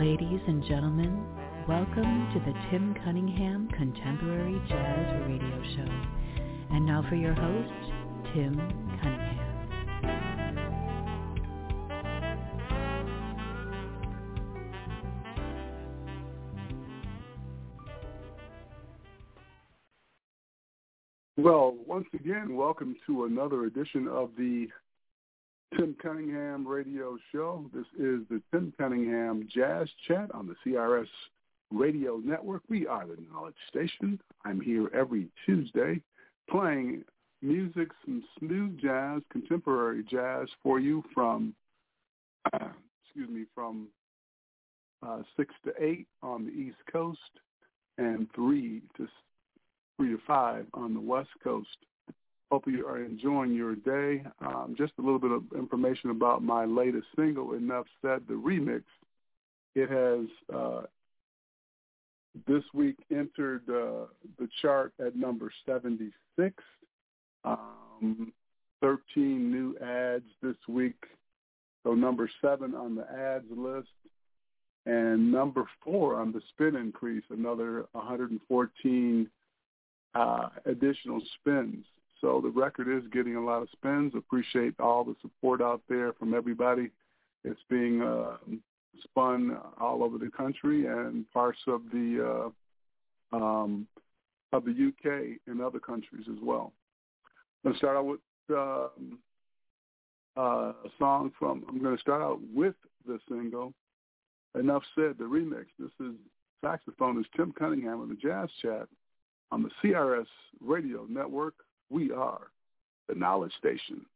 Ladies and gentlemen, welcome to the Tim Cunningham Contemporary Jazz Radio Show. And now for your host, Tim Cunningham. Well, once again, welcome to another edition of the Tim Cunningham Radio Show. This is the Tim Cunningham Jazz Chat on the CRS Radio Network. We are the Knowledge Station. I'm here every Tuesday playing music, some smooth jazz, contemporary jazz for you from, excuse me, from uh, 6 to 8 on the East Coast and 3 to three to five on the West Coast. Hope you are enjoying your day. Um, just a little bit of information about my latest single, Enough Said, the remix. It has uh, this week entered uh, the chart at number 76. Um, 13 new ads this week. So number seven on the ads list. And number four on the spin increase, another 114 uh, additional spins. So the record is getting a lot of spins. Appreciate all the support out there from everybody. It's being uh, spun all over the country and parts of the uh, um, of the UK and other countries as well. To start out with um, uh, a song from. I'm going to start out with the single. Enough said. The remix. This is saxophonist Tim Cunningham of the Jazz Chat on the CRS Radio Network. We are the Knowledge Station.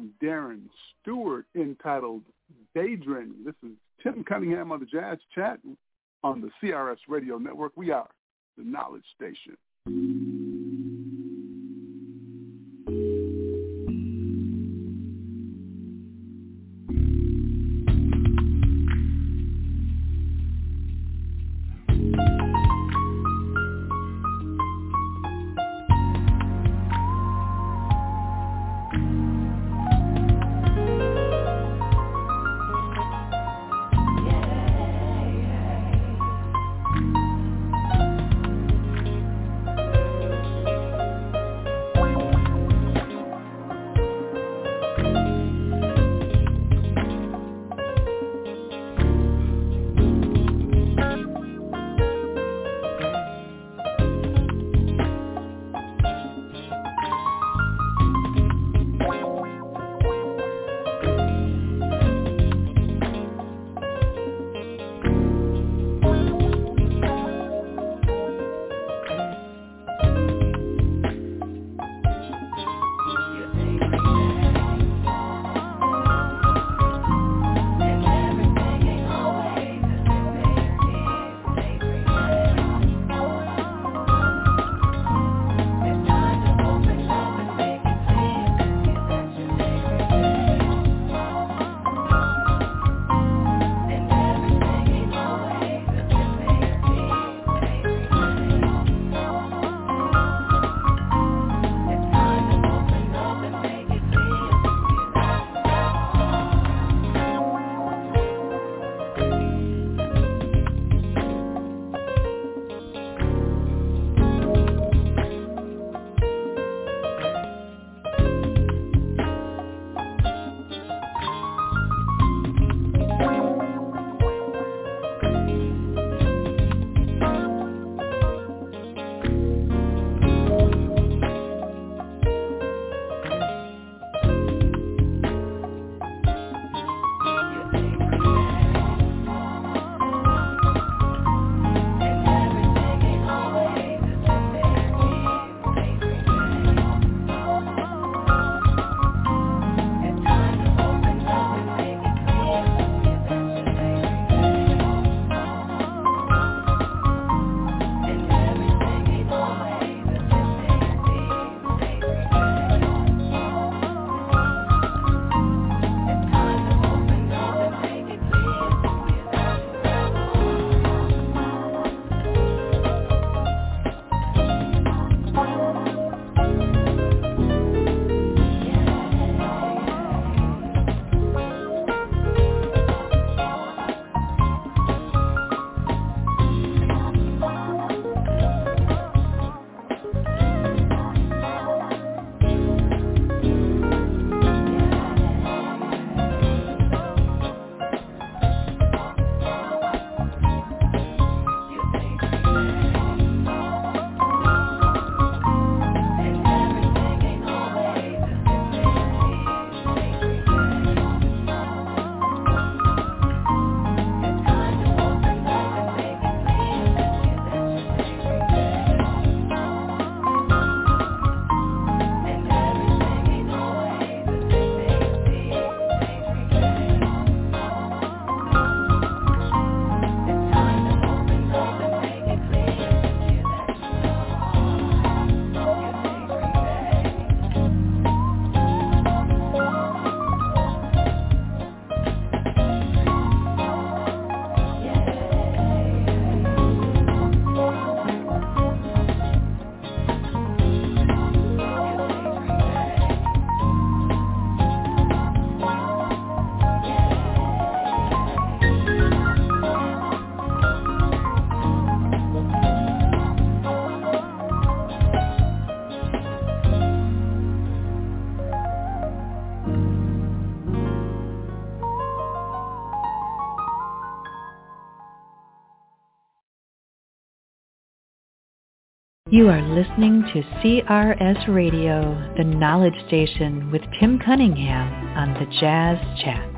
From Darren Stewart entitled Daydreaming. This is Tim Cunningham on the Jazz Chat on the CRS Radio Network. We are the Knowledge Station. You are listening to CRS Radio, the knowledge station with Tim Cunningham on the Jazz Chat.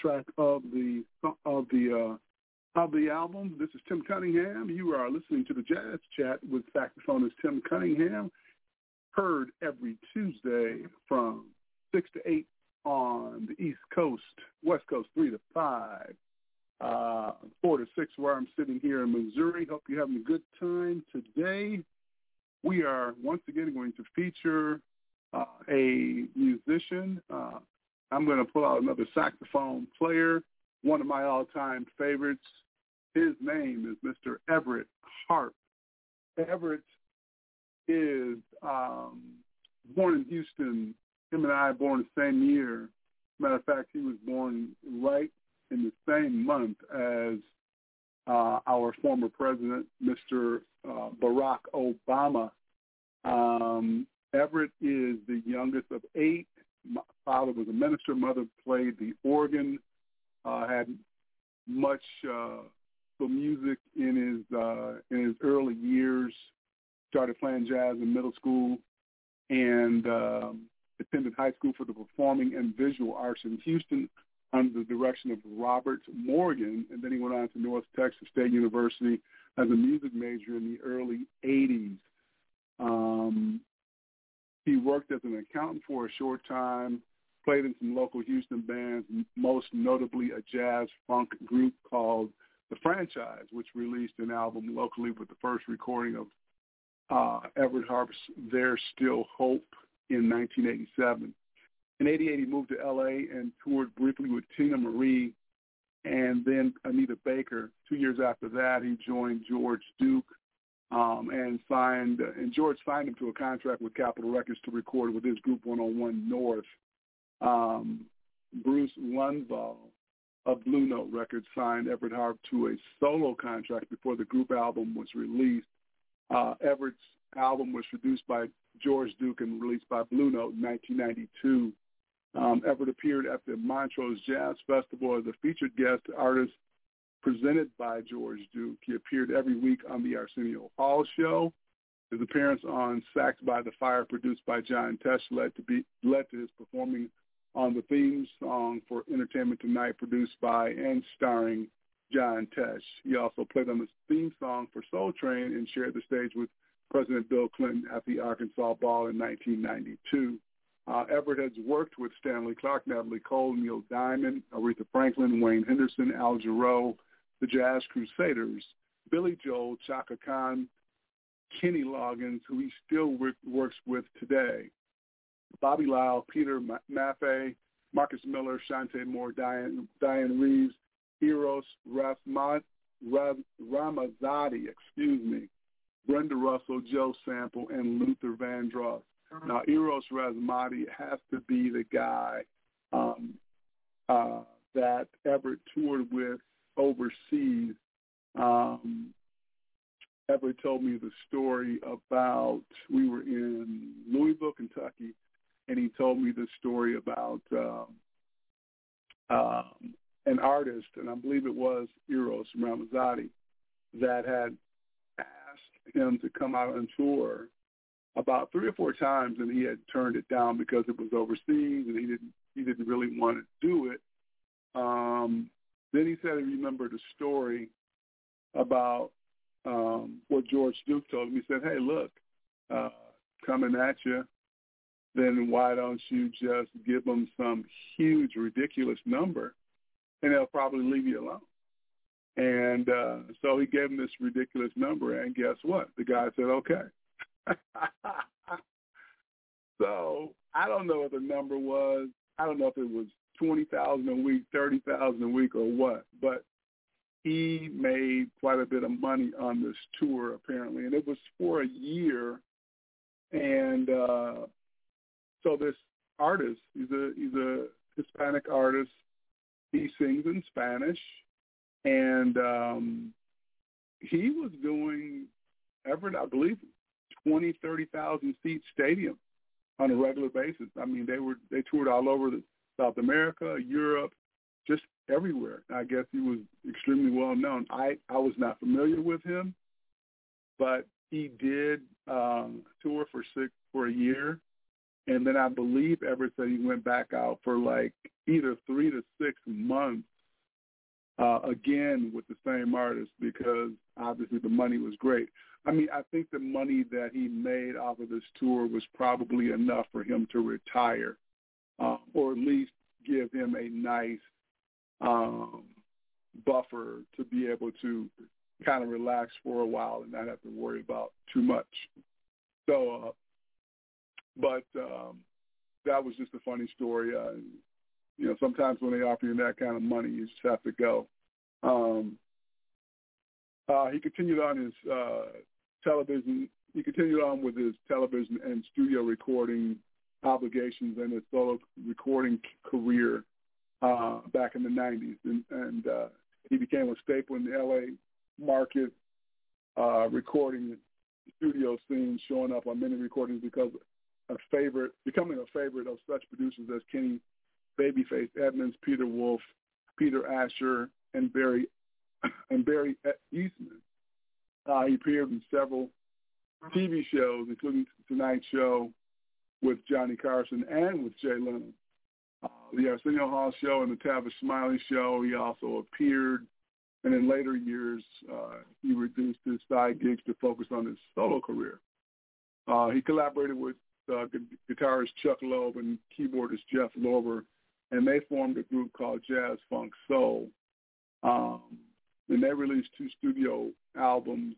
Track of the of the uh, of the album. This is Tim Cunningham. You are listening to the Jazz Chat with saxophonist Tim Cunningham. Heard every Tuesday from six to eight on the East Coast, West Coast three to five, uh, four to six where I'm sitting here in Missouri. Hope you're having a good time today. We are once again going to feature uh, a musician. Uh, I'm going to pull out another saxophone player, one of my all-time favorites. His name is Mr. Everette Harp. Everette is um, born in Houston. Him and I born the same year. Matter of fact, he was born right in the same month as uh, our former president, Mr. Uh, Barack Obama. Um, Everette is the youngest of eight. Father was a minister. Mother played the organ. Uh, had much uh, for music in his uh, in his early years. Started playing jazz in middle school, and um, attended high school for the performing and visual arts in Houston under the direction of Robert Morgan, and then he went on to North Texas State University as a music major in the early 80s. Um, he worked as an accountant for a short time, played in some local Houston bands, most notably a jazz funk group called The Franchise, which released an album locally with the first recording of uh, Everette Harp's There's Still Hope in 1987. In 88, he moved to L.A. and toured briefly with Teena Marie and then Anita Baker. Two years after that, he joined George Duke um, and signed, and George signed him to a contract with Capitol Records to record with his group 101 North. Um, Bruce Lundvall of Blue Note Records signed Everette Harp to a solo contract before the group album was released. Uh, Everette's album was produced by George Duke and released by Blue Note in 1992. Um, Everette appeared at the Montrose Jazz Festival as a featured guest artist presented by George Duke. He appeared every week on the Arsenio Hall Show. His appearance on Sax by the Fire, produced by John Tesh, led to be led to his performing on the theme song for Entertainment Tonight, produced by and starring John Tesh. He also played on the theme song for Soul Train and shared the stage with President Bill Clinton at the Arkansas Ball in 1992. Uh, Everette has worked with Stanley Clarke, Natalie Cole, Neil Diamond, Aretha Franklin, Wayne Henderson, Al Jarreau, the Jazz Crusaders, Billy Joel, Chaka Khan, Kenny Loggins, who he still work, works with today, Bobby Lyle, Peter Maffay, Marcus Miller, Chanté Moore, Diane, Dianne Reeves, Eros Ras, Ramazzotti, excuse me, Brenda Russell, Joe Sample, and Luther Vandross. Now, Eros Ramazzotti has to be the guy um, uh, that Everette toured with overseas. Um, Everette told me the story about we were in Louisville, Kentucky, and he told me the story about um, um, an artist, and I believe it was Eros Ramazzotti, that had asked him to come out on tour about three or four times, and he had turned it down because it was overseas, and he didn't he didn't really want to do it. Um, then he said he remembered a story about um, what George Duke told him. He said, "Hey, look, uh, coming at you. Then why don't you just give them some huge, ridiculous number, and they'll probably leave you alone." And uh, so he gave him this ridiculous number, and guess what? The guy said, "Okay." so I don't know what the number was. I don't know if it was twenty thousand a week, thirty thousand a week, or what. But he made quite a bit of money on this tour apparently, and it was for a year. And uh, so this artist, he's a he's a Hispanic artist. He sings in Spanish, and um, he was doing Everette, I believe, twenty, thirty thousand seat stadium on a regular basis. I mean, they were they toured all over the, South America, Europe, just everywhere. I guess he was extremely well known. I I was not familiar with him, but he did um, tour for six for a year, and then I believe Everette said he went back out for like either three to six months uh, again with the same artist because obviously the money was great. I mean, I think the money that he made off of this tour was probably enough for him to retire, uh, or at least give him a nice um, buffer to be able to kind of relax for a while and not have to worry about too much. So, uh, but um, that was just a funny story. Uh, you know, sometimes when they offer you that kind of money, you just have to go. Um, uh, he continued on his uh, television. He continued on with his television and studio recording obligations and his solo recording career uh, back in the 90s. And, and uh, he became a staple in the L.A. market uh, recording studio scene, showing up on many recordings because a favorite, becoming a favorite of such producers as Kenny Babyface Edmonds, Peter Wolf, Peter Asher, and Barry and Barry Eastmond. Uh, he appeared in several TV shows, including Tonight Show with Johnny Carson and with Jay Leno. Uh, the Arsenio Hall Show and the Tavis Smiley Show. He also appeared, and in later years, uh, he reduced his side gigs to focus on his solo career. Uh, he collaborated with uh, guitarist Chuck Loeb and keyboardist Jeff Lorber, and they formed a group called Jazz Funk Soul. Um, and they released two studio albums,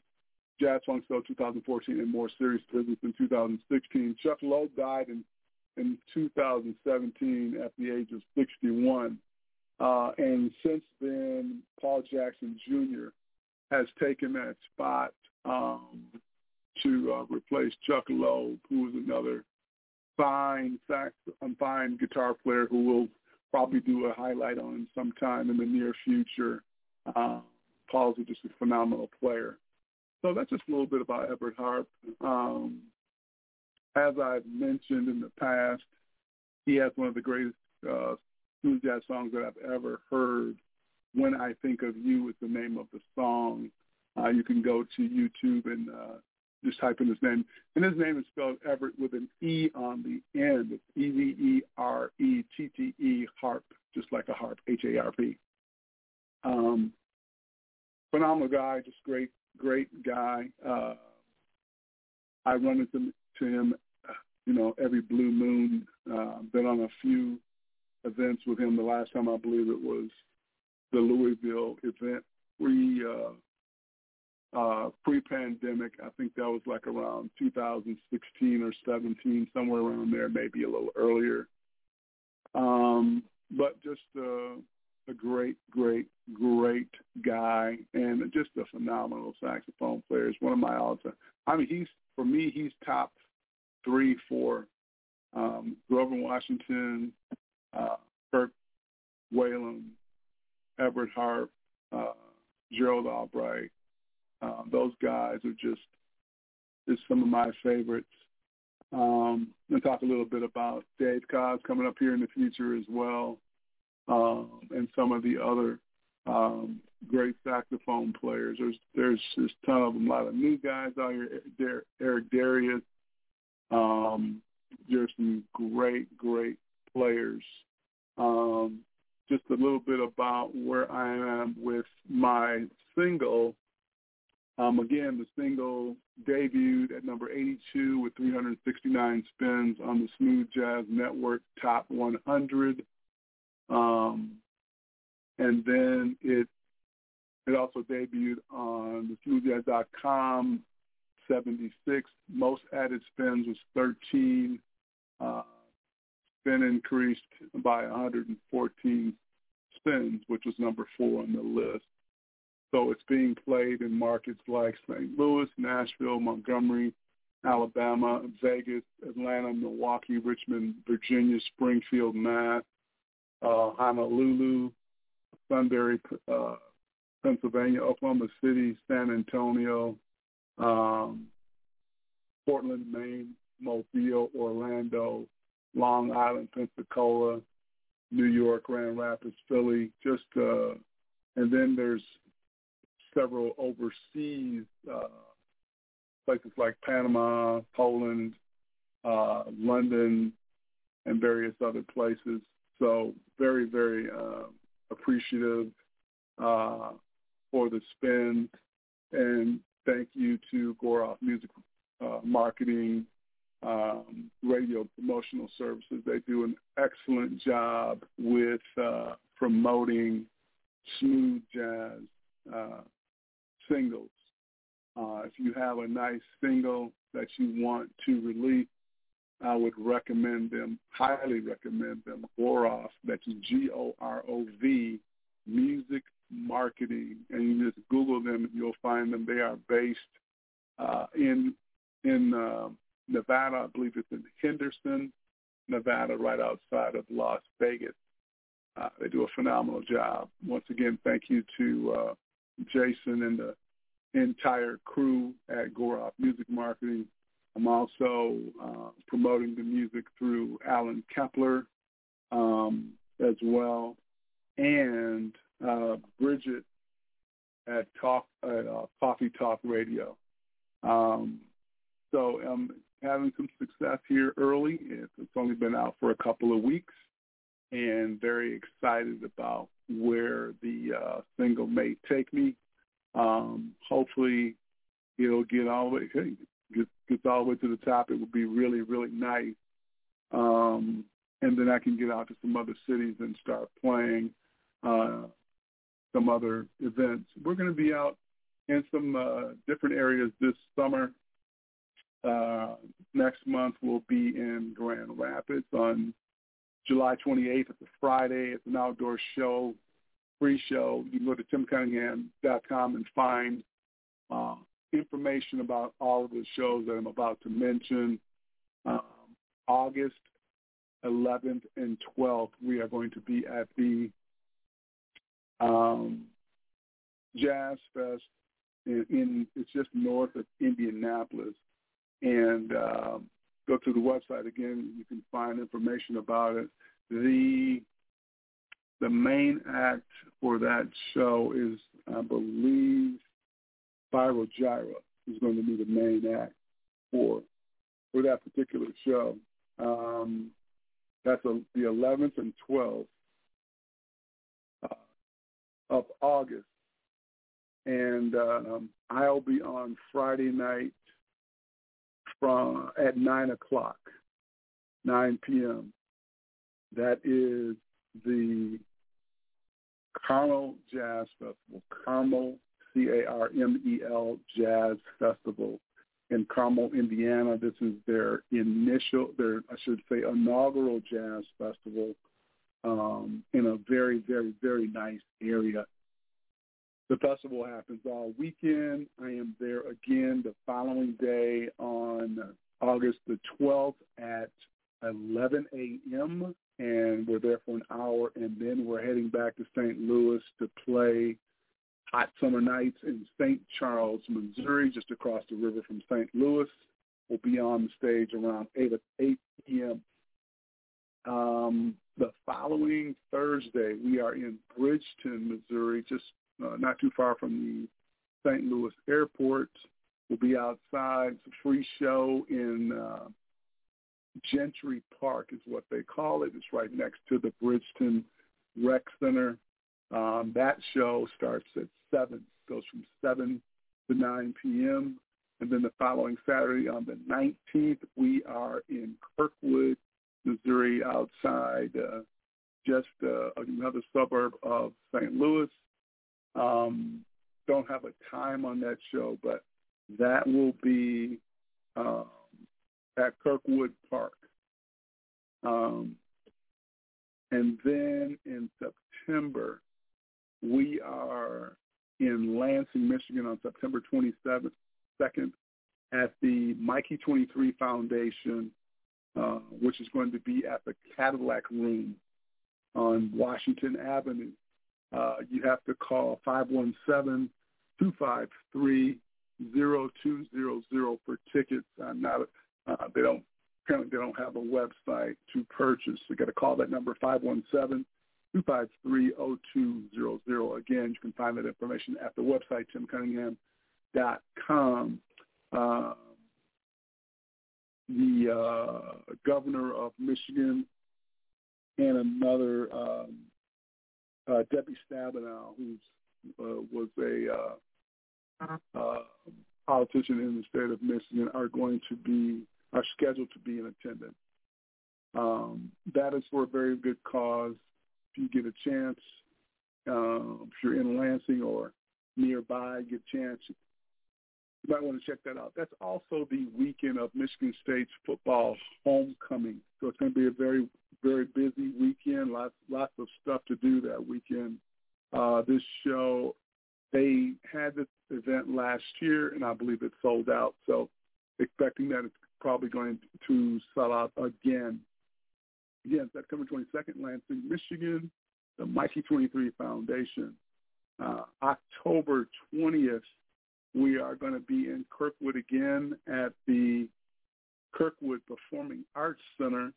Jazz Funk Soul 2014 and More Serious Business in 2016. Chuck Loeb died in, in 2017 at the age of 61. Uh, and since then, Paul Jackson Jr. has taken that spot um, to uh, replace Chuck Loeb, who is another fine sax, um, fine guitar player who will probably do a highlight on sometime in the near future. Uh, Paul's just a phenomenal player. So that's just a little bit about Everette Harp. Um, as I've mentioned in the past, he has one of the greatest uh, smooth jazz songs that I've ever heard. When I Think of You is the name of the song. Uh, you can go to YouTube and uh, just type in his name. And his name is spelled Everett with an E on the end. It's E-V-E-R-E-T-T-E, harp, just like a harp, H-A-R-P. Um, phenomenal guy, just great, great guy. Uh, I run into to him, you know, every blue moon. Uh, been on a few events with him. The last time I believe it was the Louisville event pre uh, uh, pre-pandemic. I think that was like around 2016 or 17, somewhere around there, maybe a little earlier. Um, but just uh, a great, great, great guy and just a phenomenal saxophone player. He's one of my all-time. I mean, he's for me, he's top three, four. Um, Grover Washington, uh, Kirk Whalum, Everette Harp, uh, Gerald Albright, um, those guys are just just some of my favorites. Um, and talk a little bit about Dave Koz coming up here in the future as well, um, and some of the other um, great saxophone players. There's there's just a ton of them. A lot of new guys out here. Eric Darius. Um, there's some great great players. Um, just a little bit about where I am with my single um, again, the single debuted at number 82 with 369 spins on the Smooth Jazz Network Top 100. Um, and then it it also debuted on the smoothjazz.com 76. Most added spins was 13. Uh, spin increased by 114 spins, which was number four on the list. So it's being played in markets like St. Louis, Nashville, Montgomery, Alabama, Vegas, Atlanta, Milwaukee, Richmond, Virginia, Springfield, Mass, uh, Honolulu, Sunbury, uh, Pennsylvania, Oklahoma City, San Antonio, um, Portland, Maine, Mobile, Orlando, Long Island, Pensacola, New York, Grand Rapids, Philly, just uh, and then there's several overseas uh, places like Panama, Poland, uh, London, and various other places. So very, very uh, appreciative uh, for the spend. And thank you to Gorov Music uh, Marketing um, Radio Promotional Services. They do an excellent job with uh, promoting smooth jazz uh, singles. Uh, if you have a nice single that you want to release, I would recommend them, highly recommend them, Gorov, that's G-O-R-O-V, Music Marketing. And you just Google them and you'll find them. They are based uh, in in uh, Nevada. I believe it's in Henderson, Nevada, right outside of Las Vegas. Uh, they do a phenomenal job. Once again, thank you to uh, Jason and the entire crew at Gorov Music Marketing. I'm also uh, promoting the music through Allen Kepler um, as well, and uh, Bridget at Talk at uh, Coffee Talk Radio. Um, so I'm having some success here early. It's only been out for a couple of weeks, and very excited about where the uh, single may take me. Um, hopefully, it'll get all the way get, gets all the way to the top. It would be really really nice, um, and then I can get out to some other cities and start playing uh, some other events. We're going to be out in some uh, different areas this summer. Uh, next month we'll be in Grand Rapids on July 28th. It's a Friday. It's an outdoor show, free show. You can go to timcunningham.com and find uh, information about all of the shows that I'm about to mention. Um, August 11th and 12th, we are going to be at the um, Jazz Fest in, in, it's just north of Indianapolis and um, go to the website again. You can find information about it. The the main act for that show is, I believe, Spyro Gyra is going to be the main act for for that particular show. Um, that's a, the 11th and 12th uh, of August, and um, I'll be on Friday night from at nine o'clock, nine p.m. That is the Carmel Jazz Festival, Carmel C A R M E L Jazz Festival in Carmel, Indiana. This is their initial, their I should say, inaugural jazz festival um, in a very, very, very nice area the festival happens all weekend. I am there again the following day on August the 12th at 11 a.m. And we're there for an hour, and then we're heading back to St. Louis to play Hot Summer Nights in St. Charles, Missouri, just across the river from St. Louis. We'll be on the stage around 8, 8 p.m. Um, the following Thursday, we are in Bridgeton, Missouri, just uh, not too far from the St. Louis airport. We'll be outside. It's a free show in uh, Gentry Park is what they call it. It's right next to the Bridgeton Rec Center. Um, that show starts at 7, goes from 7 to 9 p.m. And then the following Saturday on the 19th, we are in Kirkwood, Missouri, outside uh, just uh, another suburb of St. Louis. Um, don't have a time on that show, but that will be um, at Kirkwood Park. Um, and then in September, we are in Lansing, Michigan on September 27th, 2nd at the Mikey 23 Foundation, uh, which is going to be at the Cadillac Room on Washington Avenue uh, you have to call 517-253-0200 for tickets. Uh, not, uh, they don't apparently they don't have a website to purchase. So you got to call that number 517 253-0200. Again, you can find that information at the website, timcunningham.com. Uh, the uh, governor of Michigan, and another um, uh, Debbie Stabenow, who uh, was a uh, uh, politician in the state of Michigan, are going to be are scheduled to be in attendance. Um, that is for a very good cause. You get a chance, uh, if you're in Lansing or nearby, get a chance, you might want to check that out. That's also the weekend of Michigan State's football homecoming. So it's going to be a very, very busy weekend. Lots, lots of stuff to do that weekend. Uh, this show, they had this event last year, and I believe it sold out. So expecting that it's probably going to sell out again. Again, September 22nd, Lansing, Michigan, the Mikey 23 Foundation. Uh, October 20th, we are going to be in Kirkwood again at the Kirkwood Performing Arts Center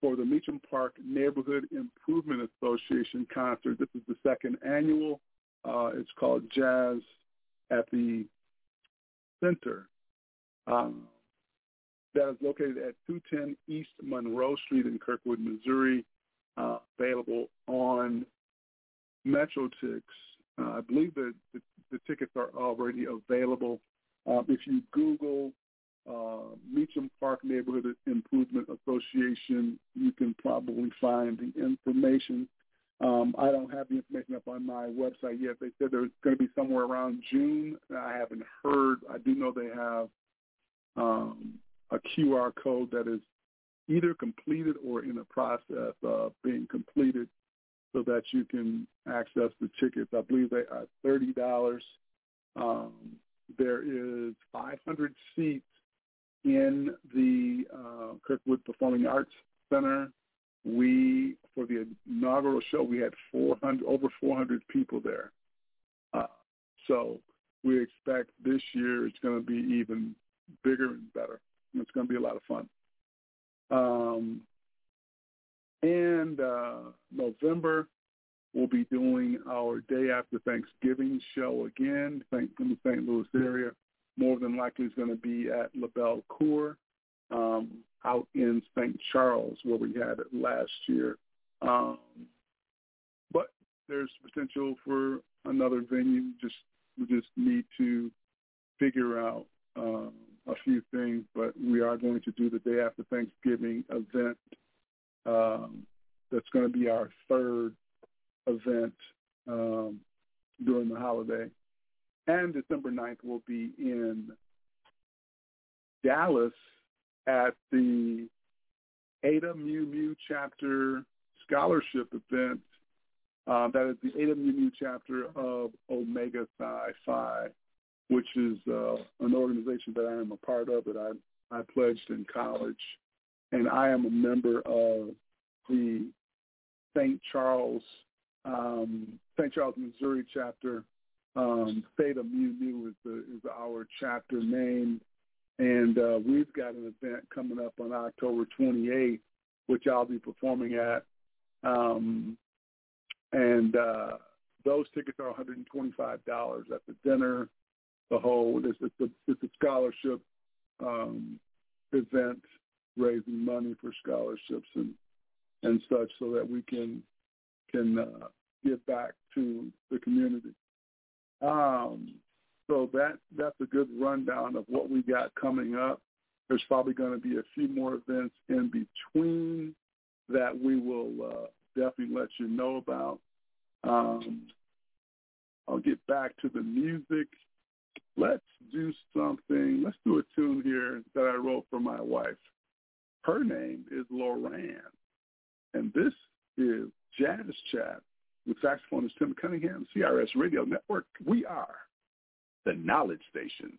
for the Meacham Park Neighborhood Improvement Association concert. This is the second annual. Uh, it's called Jazz at the Center. Um, that is located at 210 East Monroe Street in Kirkwood, Missouri. Uh, available on MetroTix. Uh, I believe that the, the, tickets are already available. Uh, if you Google uh, Meacham Park Neighborhood Improvement Association, you can probably find the information. Um, I don't have the information up on my website yet. They said there's going to be somewhere around June. I haven't heard. I do know they have um, a QR code that is either completed or in the process of being completed so that you can access the tickets. I believe they are $30. Um, there is 500 seats in the uh, Kirkwood Performing Arts Center. We, for the inaugural show, we had 400, over 400 people there. Uh, so we expect this year it's going to be even bigger and better. It's going to be a lot of fun. Um, and uh, November, we'll be doing our day after Thanksgiving show again in the St. Louis area. More than likely, it's going to be at La Belle Cour um, out in St. Charles, where we had it last year. Um, but there's potential for another venue. Just we just need to figure out um, a few things, but we are going to do the day after Thanksgiving event. Um, that's going to be our third event um, during the holiday. And December 9th will be in Dallas at the Eta Mu Mu chapter scholarship event. Uh, that is the Eta Mu Mu chapter of Omega Psi Phi which is uh, an organization that I am a part of that I, I pledged in college. And I am a member of the St. Charles, um, St. Charles, Missouri chapter. Um, Theta Mu Mu is, the, is our chapter name. And uh, we've got an event coming up on October 28th, which I'll be performing at. Um, and uh, those tickets are $125 at the dinner the whole. It's, it's, a, it's a scholarship um, event raising money for scholarships and and such, so that we can can uh, give back to the community. Um, so that that's a good rundown of what we got coming up. There's probably going to be a few more events in between that we will uh, definitely let you know about. Um, I'll get back to the music let's do something. Let's do a tune here that I wrote for my wife. Her name is Lorraine, and this is Jazz Chat with saxophonist Tim Cunningham, CRS Radio Network. We are the Knowledge Station.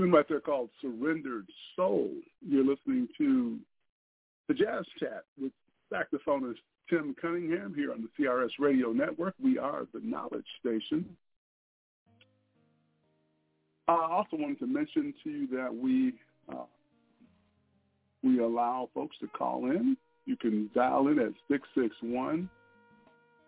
Tune right there called Surrendered Soul. You're listening to the Jazz Chat with saxophonist Tim Cunningham here on the CRS Radio Network. We are the Knowledge Station. I also wanted to mention to you that we uh, we allow folks to call in. You can dial in at 661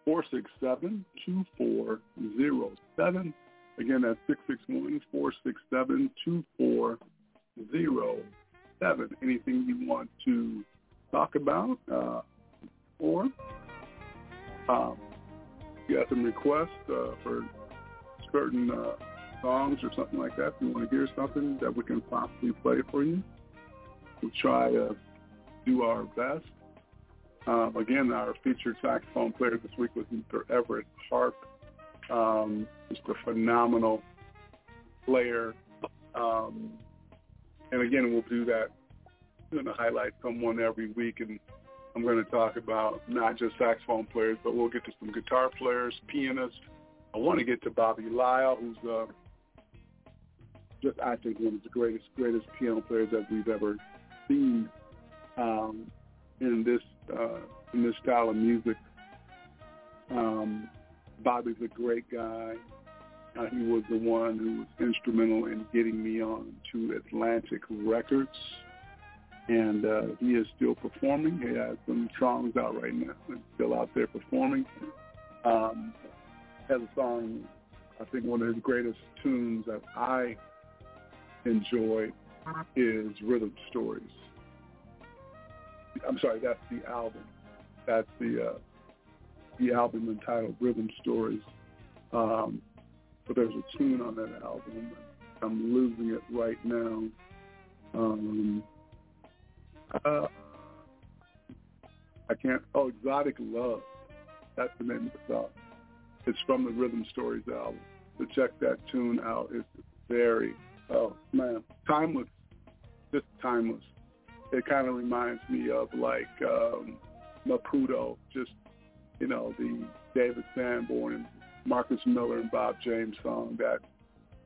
467 2407. Again, that's 661 467 2407. Anything you want to talk about, uh, or um, you got some requests uh, for certain uh, songs or something like that. If you want to hear something that we can possibly play for you, we'll try to do our best. Um, again, our featured saxophone player this week was Mr. Everette Harp. Um, just a phenomenal player. Um, and again, we'll do that. I'm going to highlight someone every week, and I'm going to talk about not just saxophone players, but we'll get to some guitar players, pianists. I want to get to Bobby Lyle, who's uh, just I think one of the greatest greatest piano players that we've ever seen um, in this uh, in this style of music. Um, Bobby's a great guy. Uh, he was the one who was instrumental in getting me on to Atlantic Records, and uh, he is still performing. He has some songs out right now, and still out there performing. Um, has a song, I think one of his greatest tunes that I enjoy is Rhythm Stories. I'm sorry, that's the album. That's the uh, the album entitled Rhythm Stories. Um, but there's a tune on that album. I'm losing it right now. Um, uh, I can't. Oh, Exotic Love. That's the name of the song. It's from the Rhythm Stories album. So check that tune out. It's very, oh man, timeless. Just timeless. It kind of reminds me of like um, Maputo, just you know the David Sanborn and Marcus Miller and Bob James song. That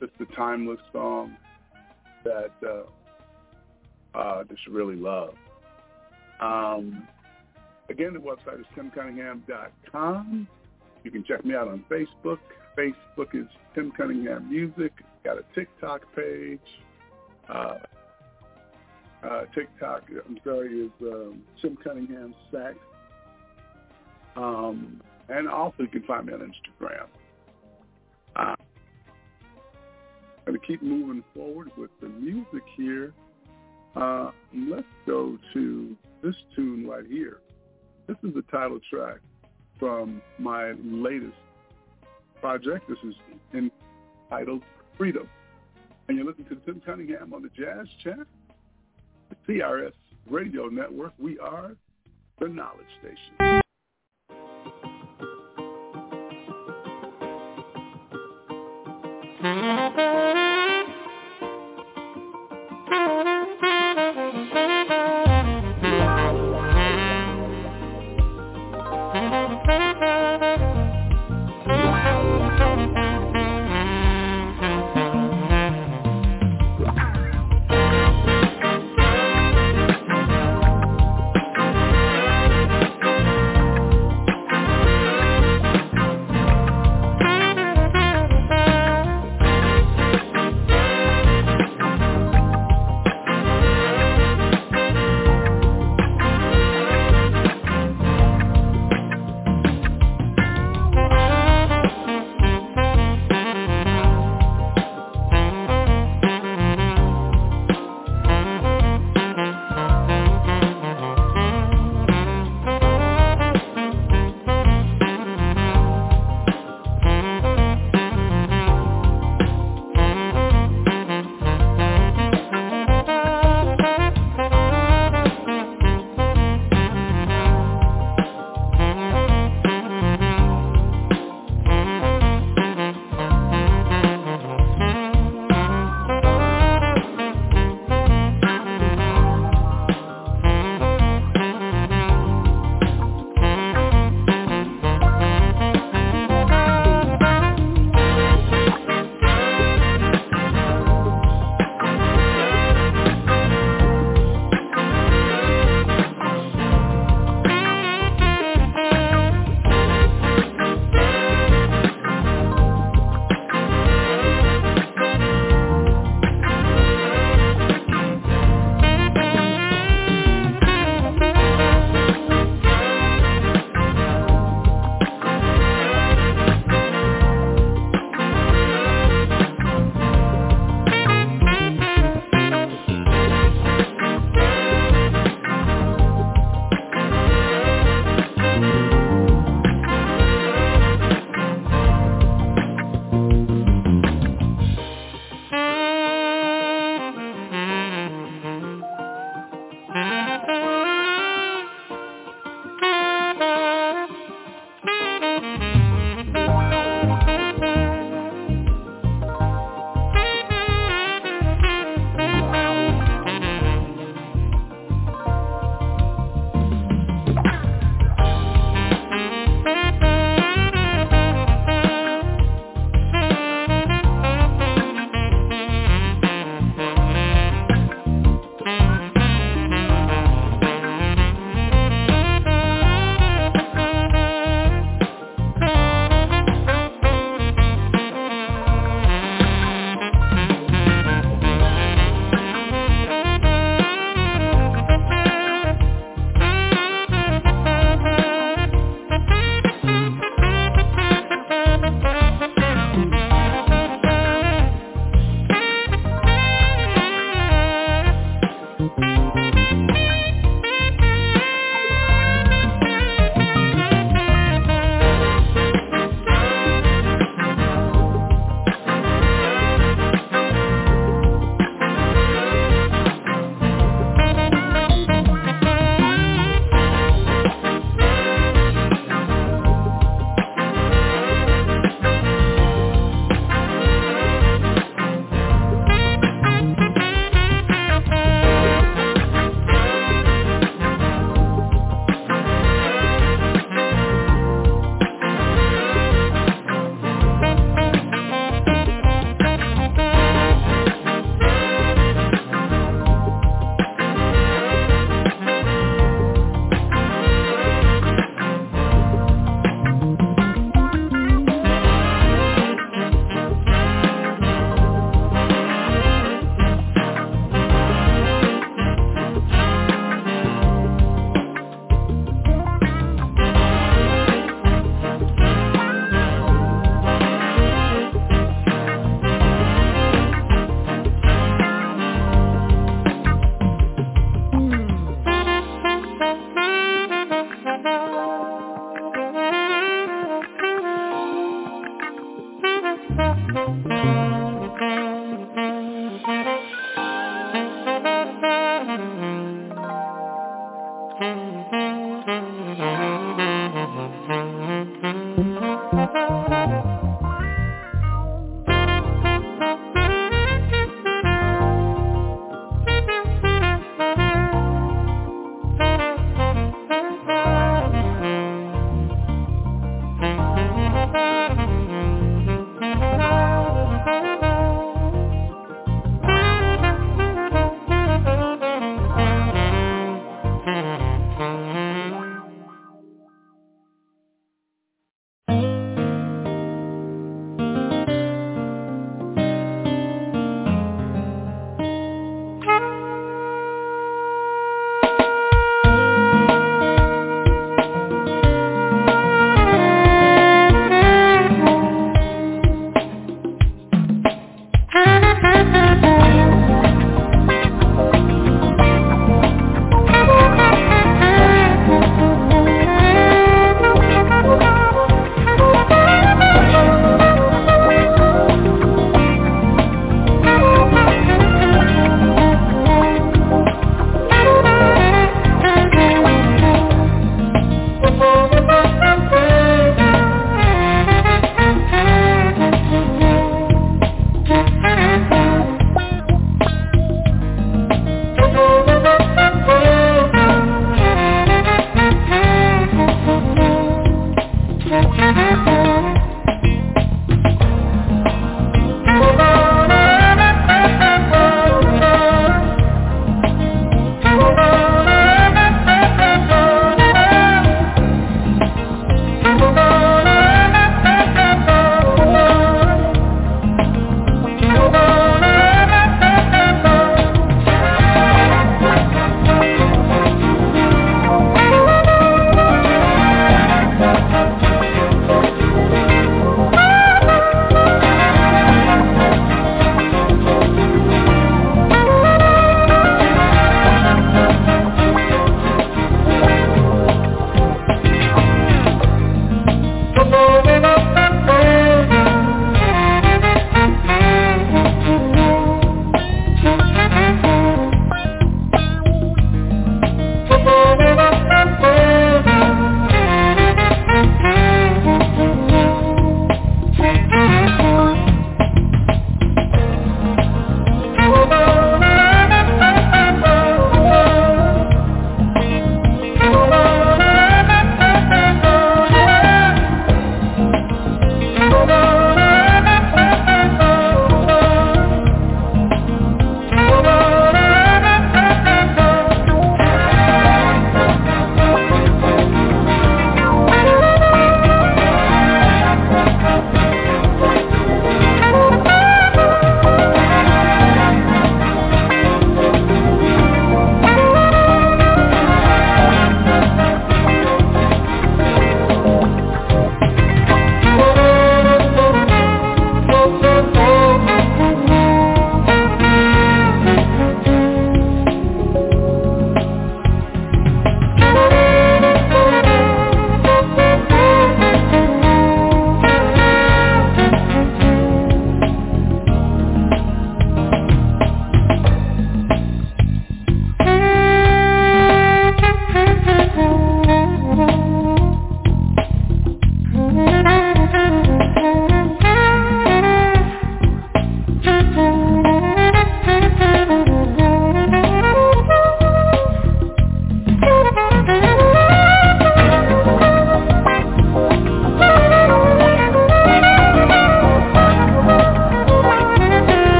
just a timeless song that uh, uh, just really love. Um, again, the website is timcunningham.com. You can check me out on Facebook. Facebook is Tim Cunningham Music. Got a TikTok page. Uh, uh, TikTok, I'm sorry, is um, Tim Cunningham Sax. Um, and also you can find me on Instagram. Uh, I'm going to keep moving forward with the music here. Uh, let's go to this tune right here. This is the title track from my latest project. This is entitled Freedom. And you're listening to Tim Cunningham on the Jazz Chat, the CRS Radio Network. We are the Knowledge Station. Mm-hmm.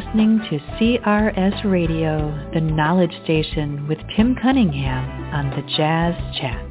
Listening to CRS Radio, the knowledge station with Tim Cunningham on the Jazz Chat.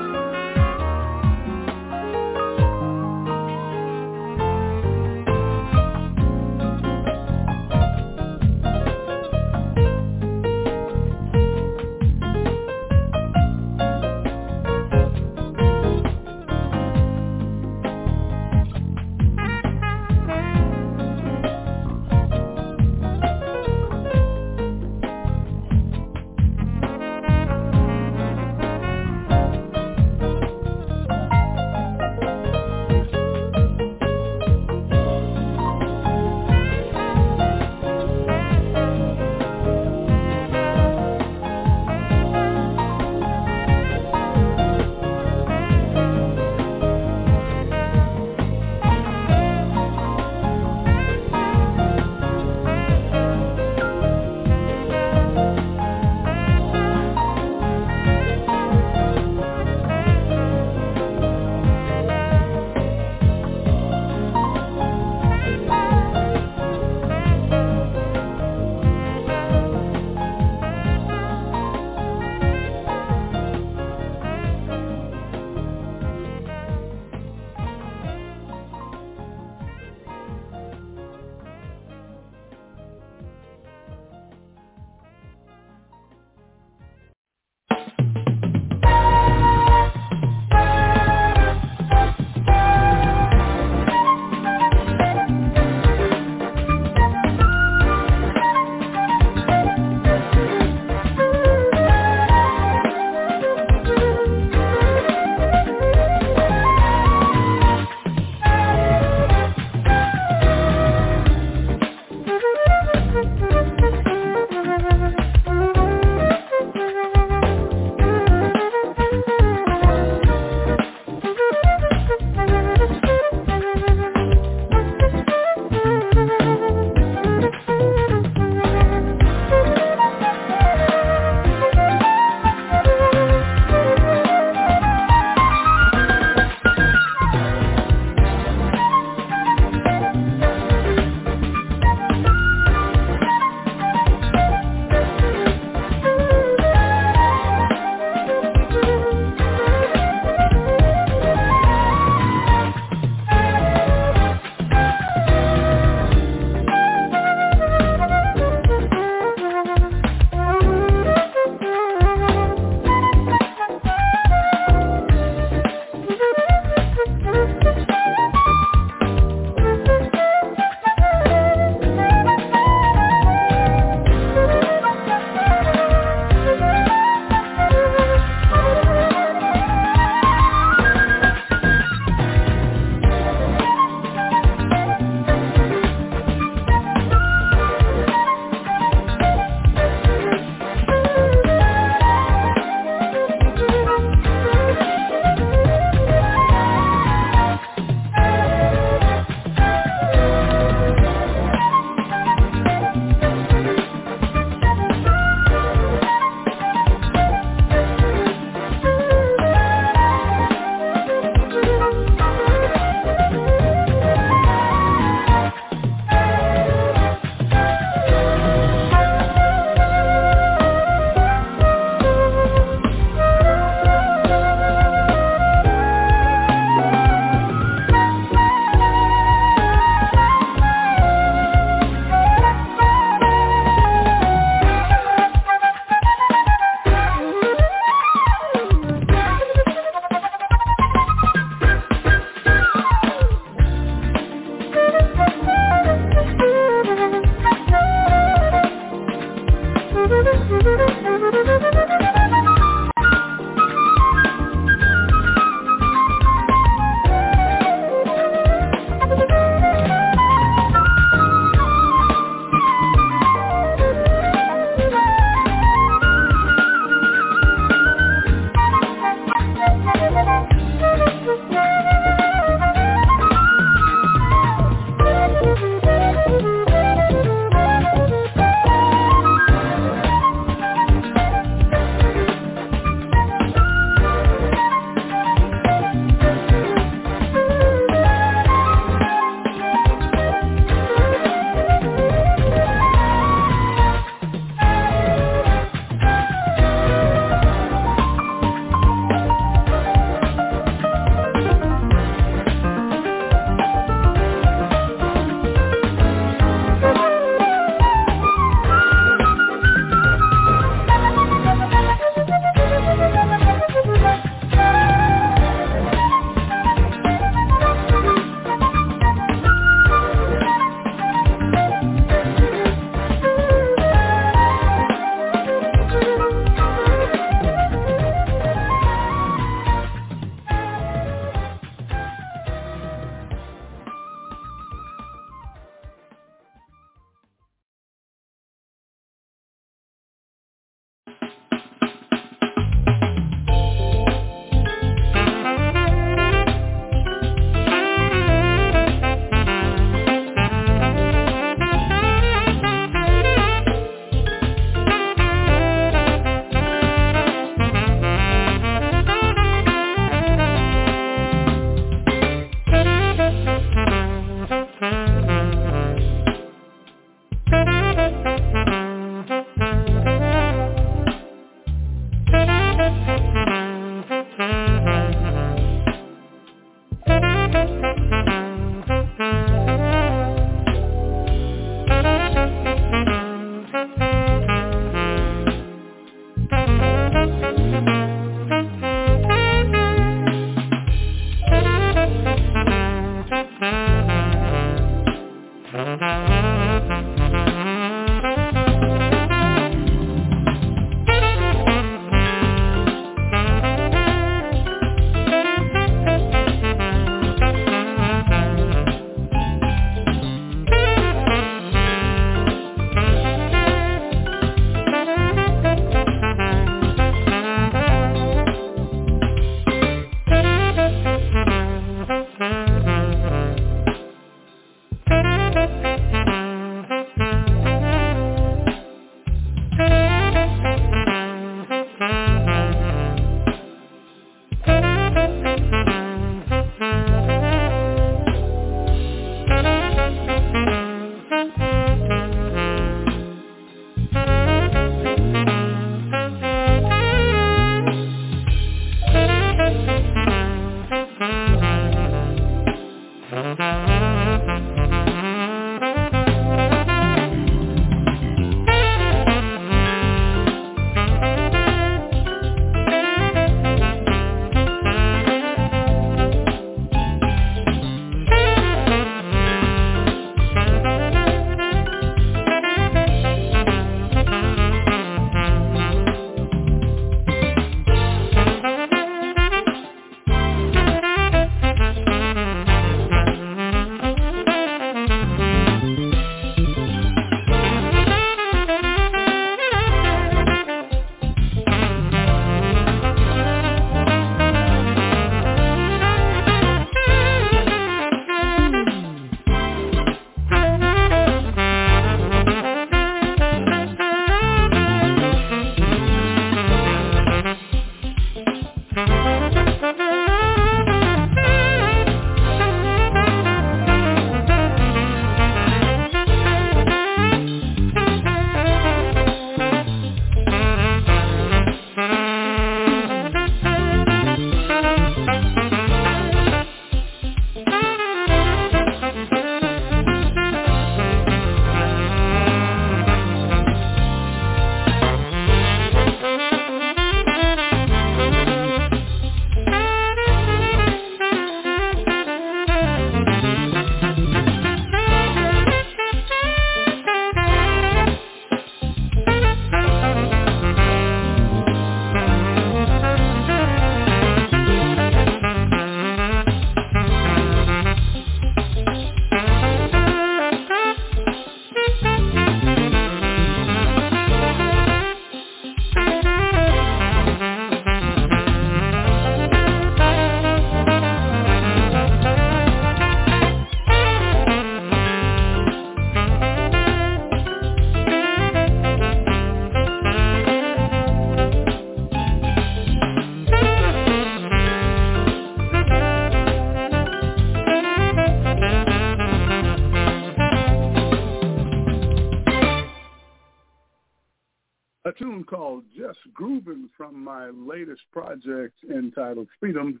Project entitled Freedom.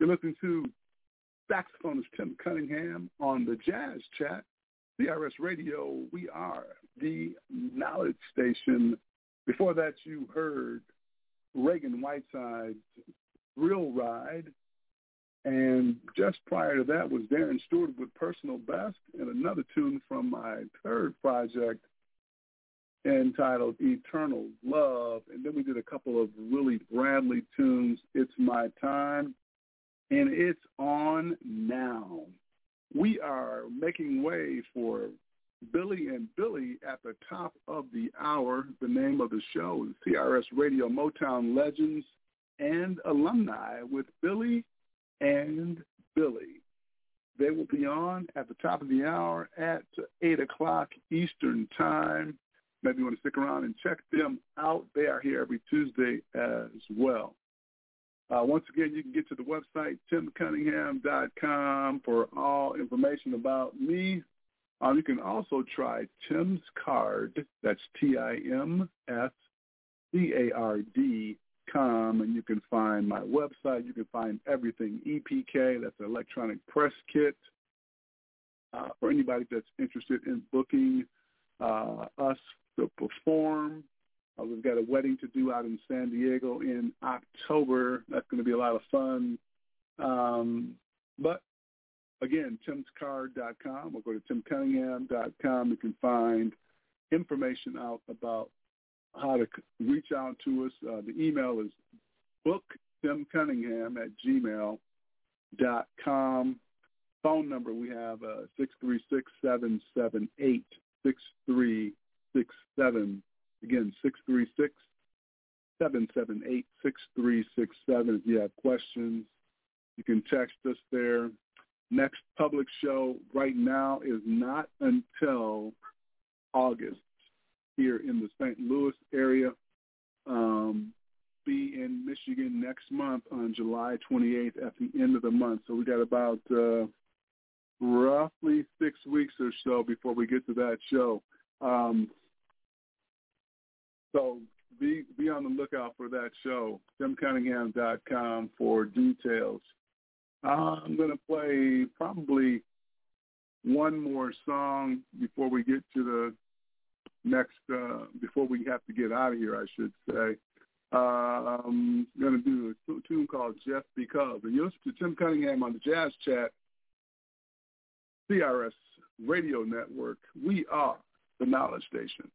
You're listening to saxophonist Tim Cunningham on the Jazz Chat, CRS Radio. We are the knowledge station. Before that, you heard Regan Whiteside's Real Ride. And just prior to that was Darren Stewart with Personal Best and another tune from my third project, entitled Eternal Love. And then we did a couple of Willie Bradley tunes, It's My Time, and It's On Now. We are making way for Billy and Billy at the top of the hour. The name of the show is CRS Radio Motown Legends and Alumni with Billy and Billy. They will be on at the top of the hour at 8 o'clock Eastern Time. Maybe you want to stick around and check them out. They are here every Tuesday as well. Uh, once again, you can get to the website, timcunningham.com, for all information about me. Um, you can also try Tim's Card. That's T-I-M-S-C-A-R-D com, and you can find my website. You can find everything EPK. That's an electronic press kit. Uh, for anybody that's interested in booking uh, us to perform. Uh, we've got a wedding to do out in San Diego in October. That's going to be a lot of fun. Um, but again, timscard.com or go to timcunningham.com. You can find information out about how to reach out to us. Uh, the email is booktimcunningham at gmail.com. Phone number we have uh, 636 778 six seven. Again, six three six seven seven eight six three six seven. If you have questions, you can text us there. Next public show right now is not until August here in the St. Louis area. Um, be in Michigan next month on July 28th at the end of the month. So we got about uh, roughly six weeks or so before we get to that show. Um, so be be on the lookout for that show. TimCunningham.com for details. I'm going to play probably one more song before we get to the next, uh, before we have to get out of here, I should say. Uh, I'm going to do a tune called Just Because. And you're to Tim Cunningham on the Jazz Chat, CRS Radio Network. We are the Knowledge Station.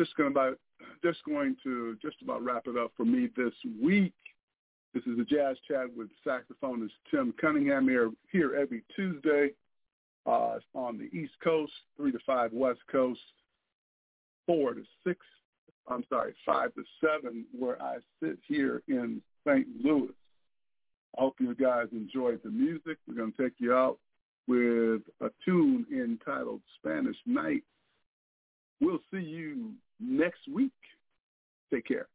Just going about just going to just about wrap it up for me this week. This is a jazz chat with saxophonist Tim Cunningham here here every Tuesday uh, on the East Coast, three to five West Coast, four to six. I'm sorry, five to seven, where I sit here in St. Louis. I hope you guys enjoyed the music. We're going to take you out with a tune entitled Spanish Night. We'll see you next week. Take care.